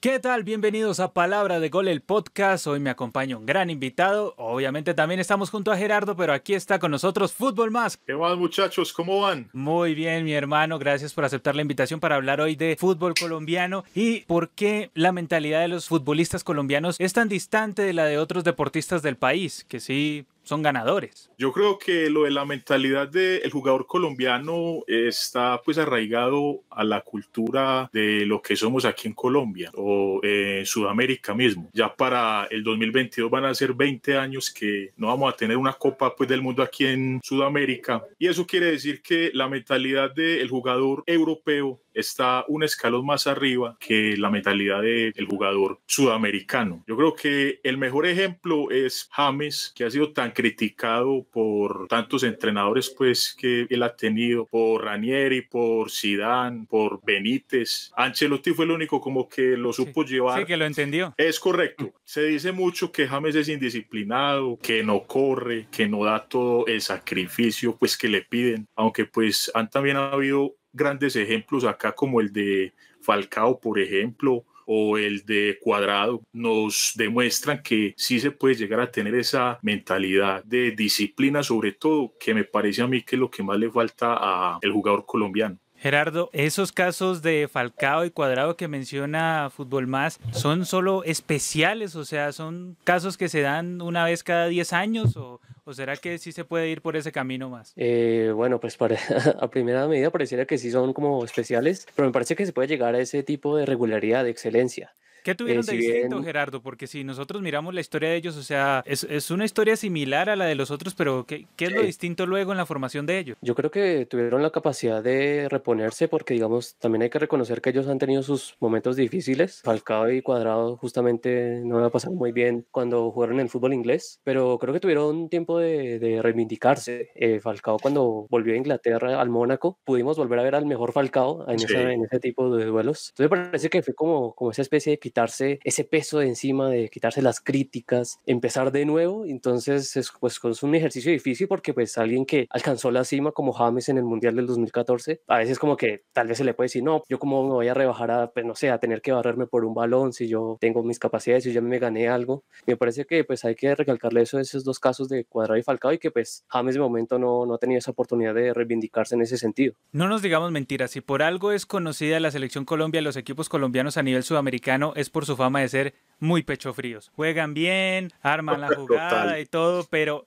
¿Qué tal? Bienvenidos a Palabra de Gol, el podcast. Hoy me acompaña un gran invitado. Obviamente también estamos junto a Gerardo, pero aquí está con nosotros Fútbol Más. ¿Qué más muchachos? ¿Cómo van? Muy bien, mi hermano. Gracias por aceptar la invitación para hablar hoy de fútbol colombiano y por qué la mentalidad de los futbolistas colombianos es tan distante de la de otros deportistas del país, que sí son ganadores. Yo creo que lo de la mentalidad del jugador colombiano está pues arraigado a la cultura de lo que somos aquí en Colombia o en Sudamérica mismo. Ya para el 2022 van a ser 20 años que no vamos a tener una Copa pues del mundo aquí en Sudamérica y eso quiere decir que la mentalidad del jugador europeo está un escalón más arriba que la mentalidad del jugador sudamericano. Yo creo que el mejor ejemplo es James, que ha sido tan criticado por tantos entrenadores pues que él ha tenido, por Ranieri, por Zidane, por Benítez. Ancelotti fue el único como que lo supo llevar. Sí, que lo entendió. Es correcto. Se dice mucho que James es indisciplinado, que no corre, que no da todo el sacrificio pues que le piden, aunque pues han también habido grandes ejemplos acá como el de Falcao, por ejemplo, o el de Cuadrado, nos demuestran que sí se puede llegar a tener esa mentalidad de disciplina, sobre todo, que me parece a mí que es lo que más le falta al jugador colombiano. Gerardo, esos casos de Falcao y Cuadrado que menciona Fútbol Más son solo especiales, o sea, son casos que se dan una vez cada 10 años o, ¿O será que sí se puede ir por ese camino más? Eh, bueno, pues para, a primera medida pareciera que sí son como especiales, pero me parece que se puede llegar a ese tipo de regularidad, de excelencia. ¿Qué tuvieron eh, de distinto, Gerardo? Porque si nosotros miramos la historia de ellos, o sea, es, es una historia similar a la de los otros, pero ¿qué, qué es lo distinto luego en la formación de ellos? Yo creo que tuvieron la capacidad de reponerse porque, digamos, también hay que reconocer que ellos han tenido sus momentos difíciles. Falcao y Cuadrado justamente no me pasado muy bien cuando jugaron en el fútbol inglés, pero creo que tuvieron un tiempo de, de reivindicarse. Eh, Falcao cuando volvió a Inglaterra, al Mónaco, pudimos volver a ver al mejor Falcao en, en ese tipo de duelos. Entonces me parece que fue como, como esa especie de quitarse ese peso de encima, de quitarse las críticas, empezar de nuevo. Entonces, es, pues, es un ejercicio difícil porque pues alguien que alcanzó la cima como James en el Mundial del 2014, a veces como que tal vez se le puede decir, no, yo como me voy a rebajar a, pues, no sé, a tener que barrerme por un balón si yo tengo mis capacidades, si yo me gané algo. Me parece que pues hay que recalcarle eso, esos dos casos de Cuadrado y Falcao y que pues James de momento no, no ha tenido esa oportunidad de reivindicarse en ese sentido. No nos digamos mentiras, si por algo es conocida la selección Colombia, los equipos colombianos a nivel sudamericano es por su fama de ser muy pecho fríos. Juegan bien, arman la jugada y todo, pero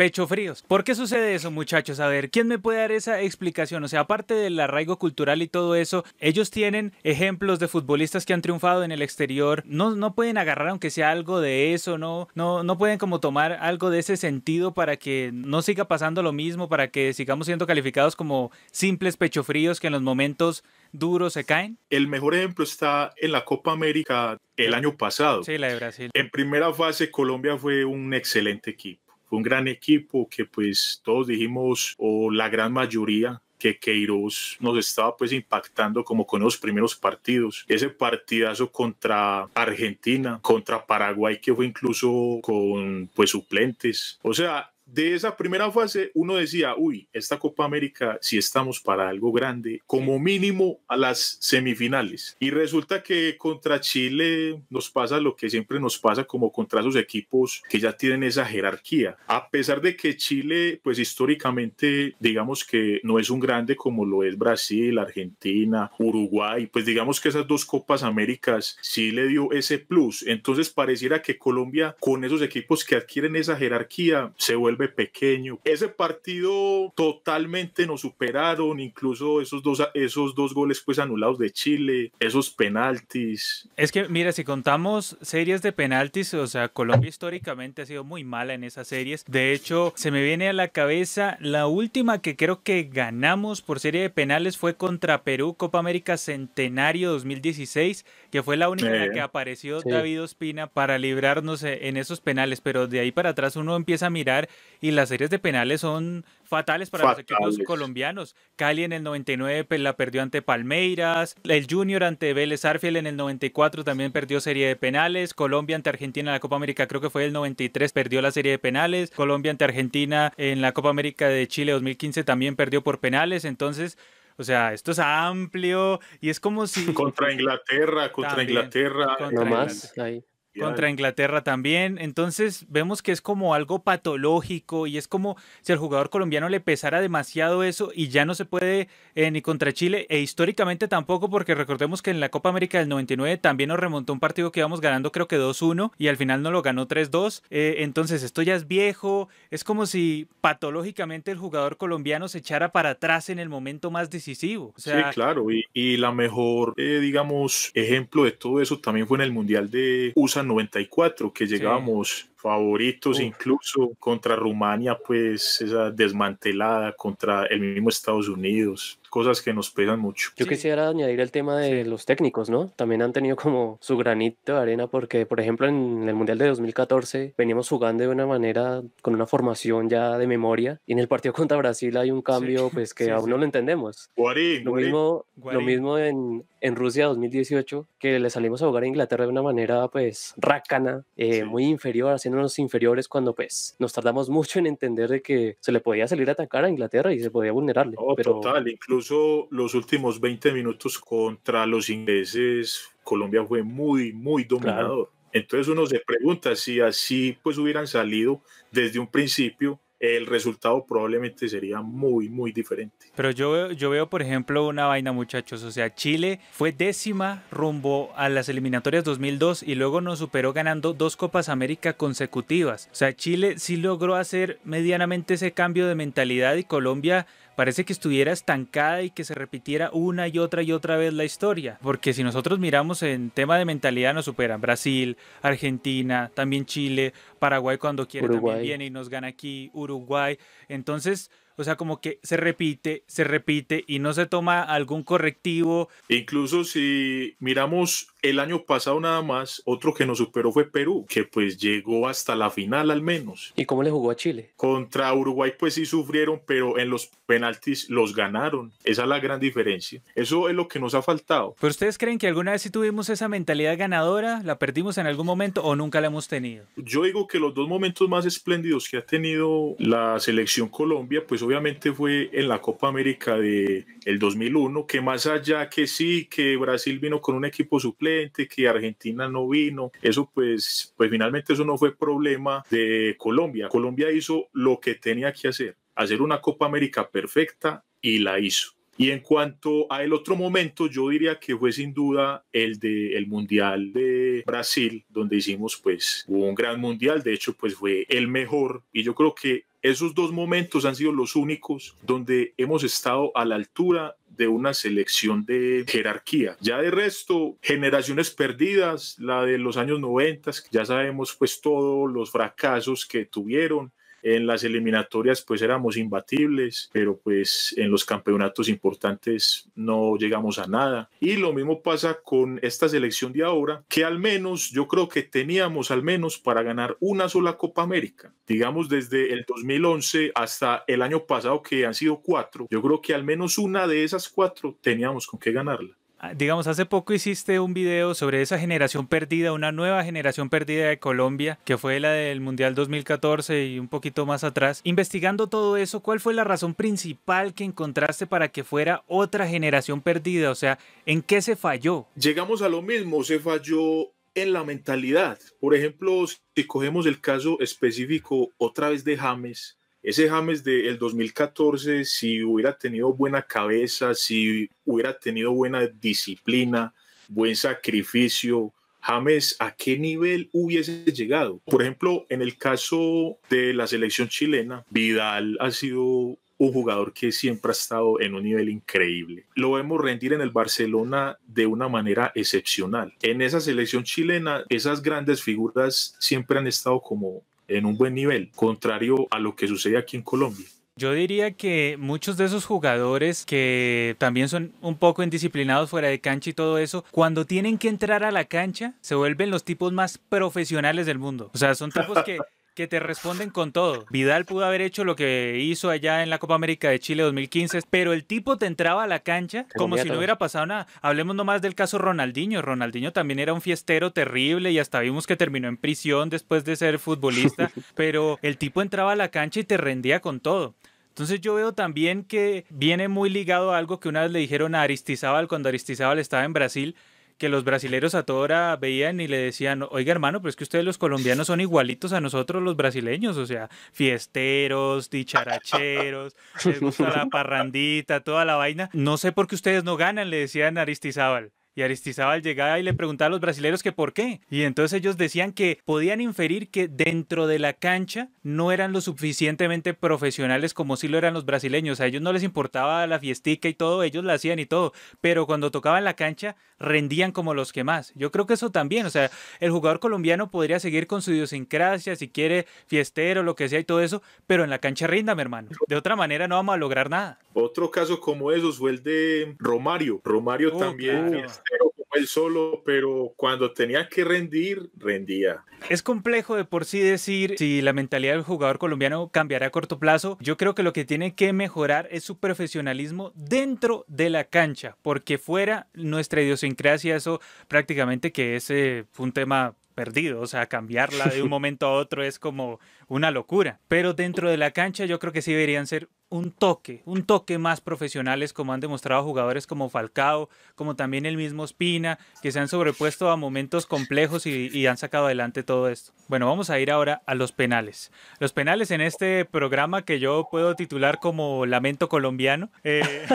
pecho fríos. ¿Por qué sucede eso, muchachos? A ver, ¿quién me puede dar esa explicación? O sea, aparte del arraigo cultural y todo eso, ellos tienen ejemplos de futbolistas que han triunfado en el exterior. No, no pueden agarrar aunque sea algo de eso, no, no, no pueden como tomar algo de ese sentido para que no siga pasando lo mismo, para que sigamos siendo calificados como simples pecho fríos que en los momentos duros se caen. El mejor ejemplo está en la Copa América el año pasado. Sí, la de Brasil. En primera fase Colombia fue un excelente equipo fue un gran equipo que pues todos dijimos, o la gran mayoría, que Queiroz nos estaba pues impactando como con los primeros partidos. Ese partidazo contra Argentina, contra Paraguay que fue incluso con pues suplentes. O sea, de esa primera fase uno decía, uy, esta Copa América si estamos para algo grande, como mínimo a las semifinales. Y resulta que contra Chile nos pasa lo que siempre nos pasa como contra esos equipos que ya tienen esa jerarquía. A pesar de que Chile, pues históricamente, digamos que no es un grande como lo es Brasil, Argentina, Uruguay, pues digamos que esas dos Copas Américas sí le dio ese plus. Entonces pareciera que Colombia con esos equipos que adquieren esa jerarquía se vuelve pequeño. Ese partido totalmente nos superaron, incluso esos dos, esos dos goles pues anulados de Chile, esos penaltis. Es que mira, si contamos series de penaltis, o sea, Colombia históricamente ha sido muy mala en esas series. De hecho, se me viene a la cabeza la última que creo que ganamos por serie de penales fue contra Perú, Copa América Centenario 2016, que fue la única en la que apareció David Ospina para librarnos en esos penales, pero de ahí para atrás uno empieza a mirar y las series de penales son fatales para los equipos colombianos. Cali en el 99 pues, la perdió ante Palmeiras, el Junior ante Vélez Arfiel en el 94 también perdió serie de penales, Colombia ante Argentina en la Copa América creo que fue el 93 perdió la serie de penales, Colombia ante Argentina en la Copa América de Chile 2015 también perdió por penales, entonces O sea, esto es amplio y es como si... Contra Inglaterra, contra Inglaterra. no más, ahí contra Inglaterra también. Entonces vemos que es como algo patológico y es como si al jugador colombiano le pesara demasiado eso y ya no se puede eh, ni contra Chile e históricamente tampoco porque recordemos que en la Copa América del 99 también nos remontó un partido que íbamos ganando creo que 2-1 y al final no lo ganó 3-2. Eh, entonces esto ya es viejo, es como si patológicamente el jugador colombiano se echara para atrás en el momento más decisivo. sí, claro, y, la mejor, eh, digamos, ejemplo de todo eso también fue en el Mundial de USA 94, que llegábamos favoritos, incluso contra Rumania, pues esa desmantelada contra el mismo Estados Unidos, cosas que nos pesan mucho. Yo quisiera añadir el tema de los técnicos, ¿no? También han tenido como su granito de arena porque, por ejemplo, en el Mundial de 2014 veníamos jugando de una manera con una formación ya de memoria. Y en el partido contra Brasil hay un cambio pues que aún no lo entendemos. lo, Mismo, lo mismo en, en Rusia 2018 que le salimos a jugar a Inglaterra de una manera pues rácana, eh, muy inferior, haciendo los inferiores cuando pues nos tardamos mucho en entender de que se le podía salir a atacar a Inglaterra y se podía vulnerarle. pero... Total, incluso los últimos 20 minutos contra los ingleses, Colombia fue muy, muy dominador. Entonces uno se pregunta si así pues hubieran salido desde un principio, el resultado probablemente sería muy, muy diferente. Pero yo, yo veo, por ejemplo, una vaina, muchachos. O sea, Chile fue décima rumbo a las eliminatorias 2002 y luego nos superó ganando dos Copas América consecutivas. O sea, Chile sí logró hacer medianamente ese cambio de mentalidad y Colombia parece que estuviera estancada y que se repitiera una y otra y otra vez la historia. Porque si nosotros miramos en tema de mentalidad nos superan Brasil, Argentina, también Chile, Paraguay cuando quiere también viene y nos gana aquí, Uruguay. Entonces, o sea, como que se repite, se repite y no se toma algún correctivo. Incluso si miramos el año pasado nada más, otro que nos superó fue Perú, que pues llegó hasta la final al menos. ¿Y cómo le jugó a Chile? Contra Uruguay pues sí sufrieron, pero en los penaltis los ganaron. Esa es la gran diferencia. Eso es lo que nos ha faltado. ¿Pero ustedes creen que alguna vez sí tuvimos esa mentalidad ganadora? ¿La perdimos en algún momento o nunca la hemos tenido? Yo digo que los dos momentos más espléndidos que ha tenido la selección Colombia, pues obviamente fue en la Copa América de el 2001, que más allá que sí, que Brasil vino con un equipo suplente, que Argentina no vino. Eso pues, pues finalmente eso no fue problema de Colombia. Colombia hizo lo que tenía que hacer, hacer una Copa América perfecta y la hizo. Y en cuanto a el otro momento, yo diría que fue sin duda el de el Mundial de Brasil, donde hicimos pues un gran mundial, de hecho pues fue el mejor. Y yo creo que esos dos momentos han sido los únicos donde hemos estado a la altura de una selección de jerarquía. Ya de resto, generaciones perdidas, la de los años 90, ya sabemos pues todos los fracasos que tuvieron, en las eliminatorias pues éramos imbatibles, pero pues en los campeonatos importantes no llegamos a nada. Y lo mismo pasa con esta selección de ahora, que al menos yo creo que teníamos al menos para ganar una sola Copa América. Digamos desde el 2011 hasta el año pasado que han sido cuatro, yo creo que al menos una de esas cuatro teníamos con qué ganarla. Ah, digamos, hace poco hiciste un video sobre esa generación perdida, una nueva generación perdida de Colombia, que fue la del Mundial 2014 y un poquito más atrás. Investigando todo eso, ¿cuál fue la razón principal que encontraste para que fuera otra generación perdida? O sea, ¿en qué se falló? Llegamos a lo mismo, se falló en la mentalidad. Por ejemplo, si cogemos el caso específico otra vez de James, ese James del 2014, si hubiera tenido buena cabeza, si hubiera tenido buena disciplina, buen sacrificio, James, ¿a qué nivel hubiese llegado? Por ejemplo, en el caso de la selección chilena, Vidal ha sido un jugador que siempre ha estado en un nivel increíble. Lo vemos rendir en el Barcelona de una manera excepcional. En esa selección chilena, esas grandes figuras siempre han estado como en un buen nivel, contrario a lo que sucede aquí en Colombia. Yo diría que muchos de esos jugadores que también son un poco indisciplinados fuera de cancha y todo eso, cuando tienen que entrar a la cancha, se vuelven los tipos más profesionales del mundo. O sea, son tipos que que te responden con todo. Vidal pudo haber hecho lo que hizo allá en la Copa América de Chile 2015, pero el tipo te entraba a la cancha como si no hubiera pasado nada. Hablemos nomás del caso Ronaldinho. Ronaldinho también era un fiestero terrible y hasta vimos que terminó en prisión después de ser futbolista, pero el tipo entraba a la cancha y te rendía con todo. Entonces yo veo también que viene muy ligado a algo que una vez le dijeron a Aristizábal cuando Aristizábal estaba en Brasil, que los brasileros a toda hora veían y le decían, oiga hermano, pero es que ustedes los colombianos son igualitos a nosotros los brasileños, o sea, fiesteros, dicharacheros, les gusta la parrandita, toda la vaina. No sé por qué ustedes no ganan, le decían Aristizábal. Y Aristizábal llegaba y le preguntaba a los brasileños que por qué. Y entonces ellos decían que podían inferir que dentro de la cancha no eran lo suficientemente profesionales como sí lo eran los brasileños. A ellos no les importaba la fiestica y todo, ellos la hacían y todo. Pero cuando tocaban la cancha rendían como los que más. Yo creo que eso también, o sea, el jugador colombiano podría seguir con su idiosincrasia, si quiere fiestero, lo que sea y todo eso, pero en la cancha rinda, mi hermano. De otra manera no vamos a lograr nada. Otro caso como esos fue el de Romario. Romario también como él solo, pero cuando tenía que rendir, rendía. Es complejo de por sí decir si la mentalidad del jugador colombiano cambiará a corto plazo. Yo creo que lo que tiene que mejorar es su profesionalismo dentro de la cancha, porque fuera nuestra idiosincrasia, eso prácticamente que ese fue un tema perdido, o sea, cambiarla de un momento a otro es como una locura. Pero dentro de la cancha yo creo que sí deberían ser un toque, un toque más profesionales como han demostrado jugadores como Falcao, como también el mismo Spina, que se han sobrepuesto a momentos complejos y, han sacado adelante todo esto. Bueno, vamos a ir ahora a los penales. Los penales en este programa que yo puedo titular como Lamento Colombiano. Eh...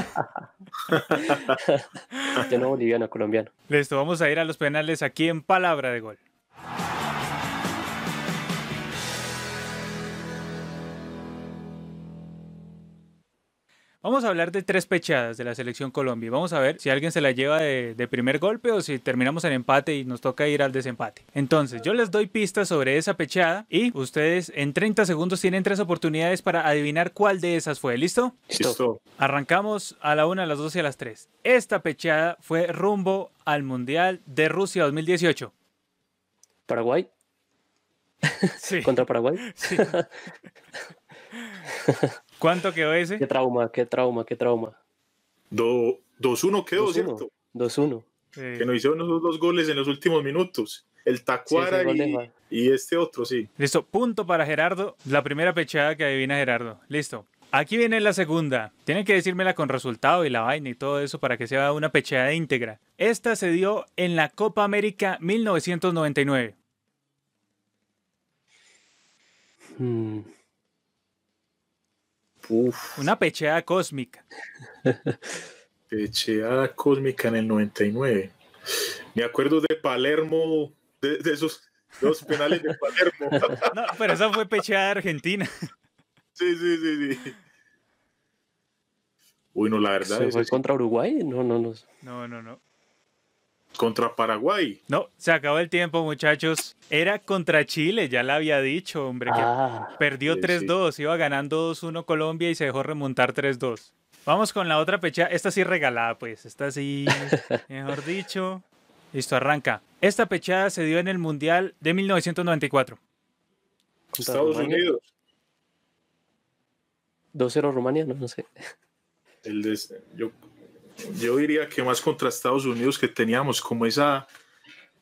no boliviano, colombiano. Listo, vamos a ir a los penales aquí en Palabra de Gol. Vamos a hablar de tres pechadas de la selección Colombia. Vamos a ver si alguien se la lleva de, primer golpe o si terminamos en empate y nos toca ir al desempate. Entonces, yo les doy pistas sobre esa pechada y ustedes en 30 segundos tienen tres oportunidades para adivinar cuál de esas fue. ¿Listo? Listo. Arrancamos a la una, a las dos y a las tres. Esta pechada fue rumbo al Mundial de Rusia 2018. Paraguay. Sí. ¿Contra Paraguay? Sí. ¿Cuánto quedó ese? Qué trauma, qué trauma, qué trauma. 2-1 quedó, ¿cierto? 2-1. Que nos hicieron esos dos goles en los últimos minutos. El Tacuara y, este otro, sí. Listo, punto para Gerardo. La primera pechada que adivina Gerardo. Listo. Aquí viene la segunda. Tienen que decírmela con resultado y la vaina y todo eso para que sea una pechada íntegra. Esta se dio en la Copa América 1999. Hmm. Una pecheada cósmica. pecheada cósmica en el 99. Me acuerdo de Palermo, de, esos dos penales de Palermo. no, pero esa fue pecheada argentina. Sí, sí, sí, sí. Uy, no, la verdad. fue contra Uruguay? No, no, no. No, no, no contra Paraguay. No, se acabó el tiempo, muchachos. Era contra Chile, ya la había dicho, hombre. Ah, perdió 3-2, iba ganando 2-1 Colombia y se dejó remontar 3-2. Vamos con la otra pecha. Esta sí regalada, pues. Esta sí, mejor dicho. Listo, arranca. Esta pechada se dio en el Mundial de 1994. Estados Unidos. 2-0 Rumania, no, no sé. El de, yo yo diría que más contra Estados Unidos que teníamos como esa,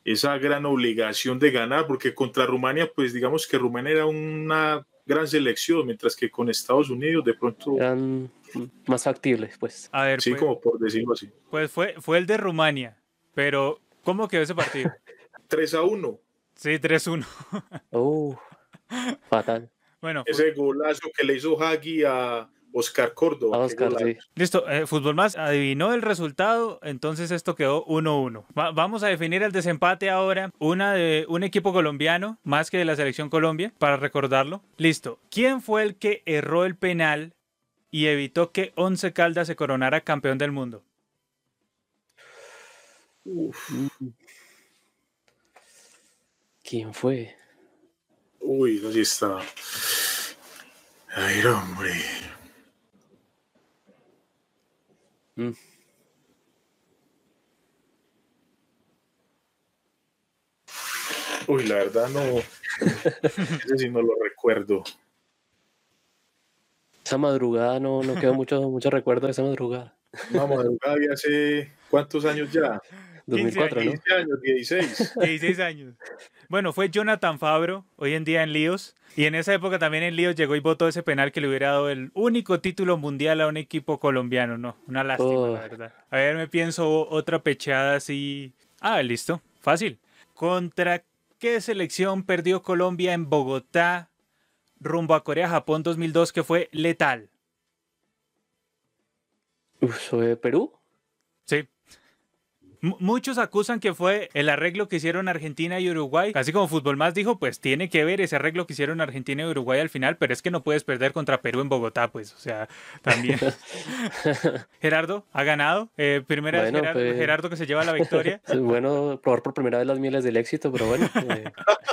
esa gran obligación de ganar, porque contra Rumania, pues digamos que Rumania era una gran selección, mientras que con Estados Unidos de pronto... Eran más factibles, pues. A ver, sí, pues, como por decirlo así. Pues fue, fue el de Rumania, pero ¿cómo quedó ese partido? 3 a 1. Sí, 3-1. uh, fatal. Bueno, ese golazo que le hizo Hagi a, Oscar Córdoba. Oscar, sí. Listo, eh, Fútbol Más adivinó el resultado, entonces esto quedó 1-1. vamos a definir el desempate ahora, una de un equipo colombiano, más que de la selección Colombia, para recordarlo. Listo, ¿quién fue el que erró el penal y evitó que Once Caldas se coronara campeón del mundo? ¿Quién fue? Uy, así está. Ay, hombre. Mm. Uy, la verdad no. Ese sí no lo recuerdo. Esa madrugada no, no quedó mucho, mucho recuerdo de esa madrugada. Una madrugada ya hace cuántos años ya. 2004, 15 años, 16. 16 años. Bueno, fue Jonathan Fabro, hoy en día en Líos. Y en esa época también en Líos llegó y votó ese penal que le hubiera dado el único título mundial a un equipo colombiano, ¿no? Una lástima, la verdad. A ver, me pienso otra pechada así. Ah, listo. Fácil. ¿Contra qué selección perdió Colombia en Bogotá rumbo a Corea-Japón 2002 que fue letal? Uf, ¿fue Perú? Muchos acusan que fue el arreglo que hicieron Argentina y Uruguay. Así como Fútbol Más dijo, pues tiene que ver ese arreglo que hicieron Argentina y Uruguay al final, pero es que no puedes perder contra Perú en Bogotá, pues, o sea, también. Gerardo, ¿ha ganado? Eh, primera Bueno, vez Gerardo, pues- Gerardo que se lleva la victoria. Bueno probar por primera vez las mieles del éxito, pero bueno. eh,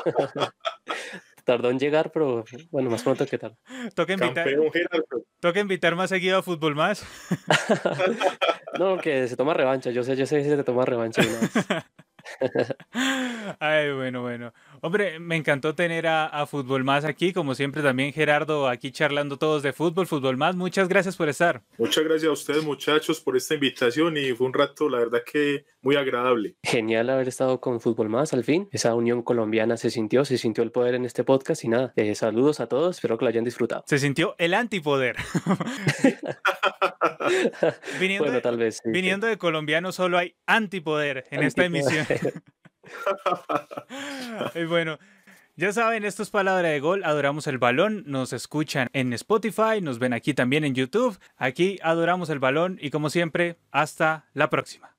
Tardó en llegar, pero bueno, más pronto que tarde. Toca invitar, toca invitar más seguido a Fútbol Más. No, que se toma revancha. Yo sé, yo sé si se toma revancha. de una vez. Ay, bueno, bueno. Hombre, me encantó tener a, a Fútbol Más aquí, como siempre también Gerardo aquí charlando todos de fútbol, Fútbol Más. Muchas gracias por estar. Muchas gracias a ustedes, muchachos, por esta invitación y fue un rato, la verdad que muy agradable. Genial haber estado con Fútbol Más al fin. Esa unión colombiana se sintió, se sintió el poder en este podcast y nada. eh, saludos a todos, espero que lo hayan disfrutado. Se sintió el antipoder. viniendo, Bueno, de, tal vez. sí, viniendo de colombiano solo hay antipoder en esta emisión. y bueno, ya saben, esto es Palabra de Gol, adoramos el balón, nos escuchan en Spotify, nos ven aquí también en YouTube, aquí adoramos el balón y como siempre, hasta la próxima.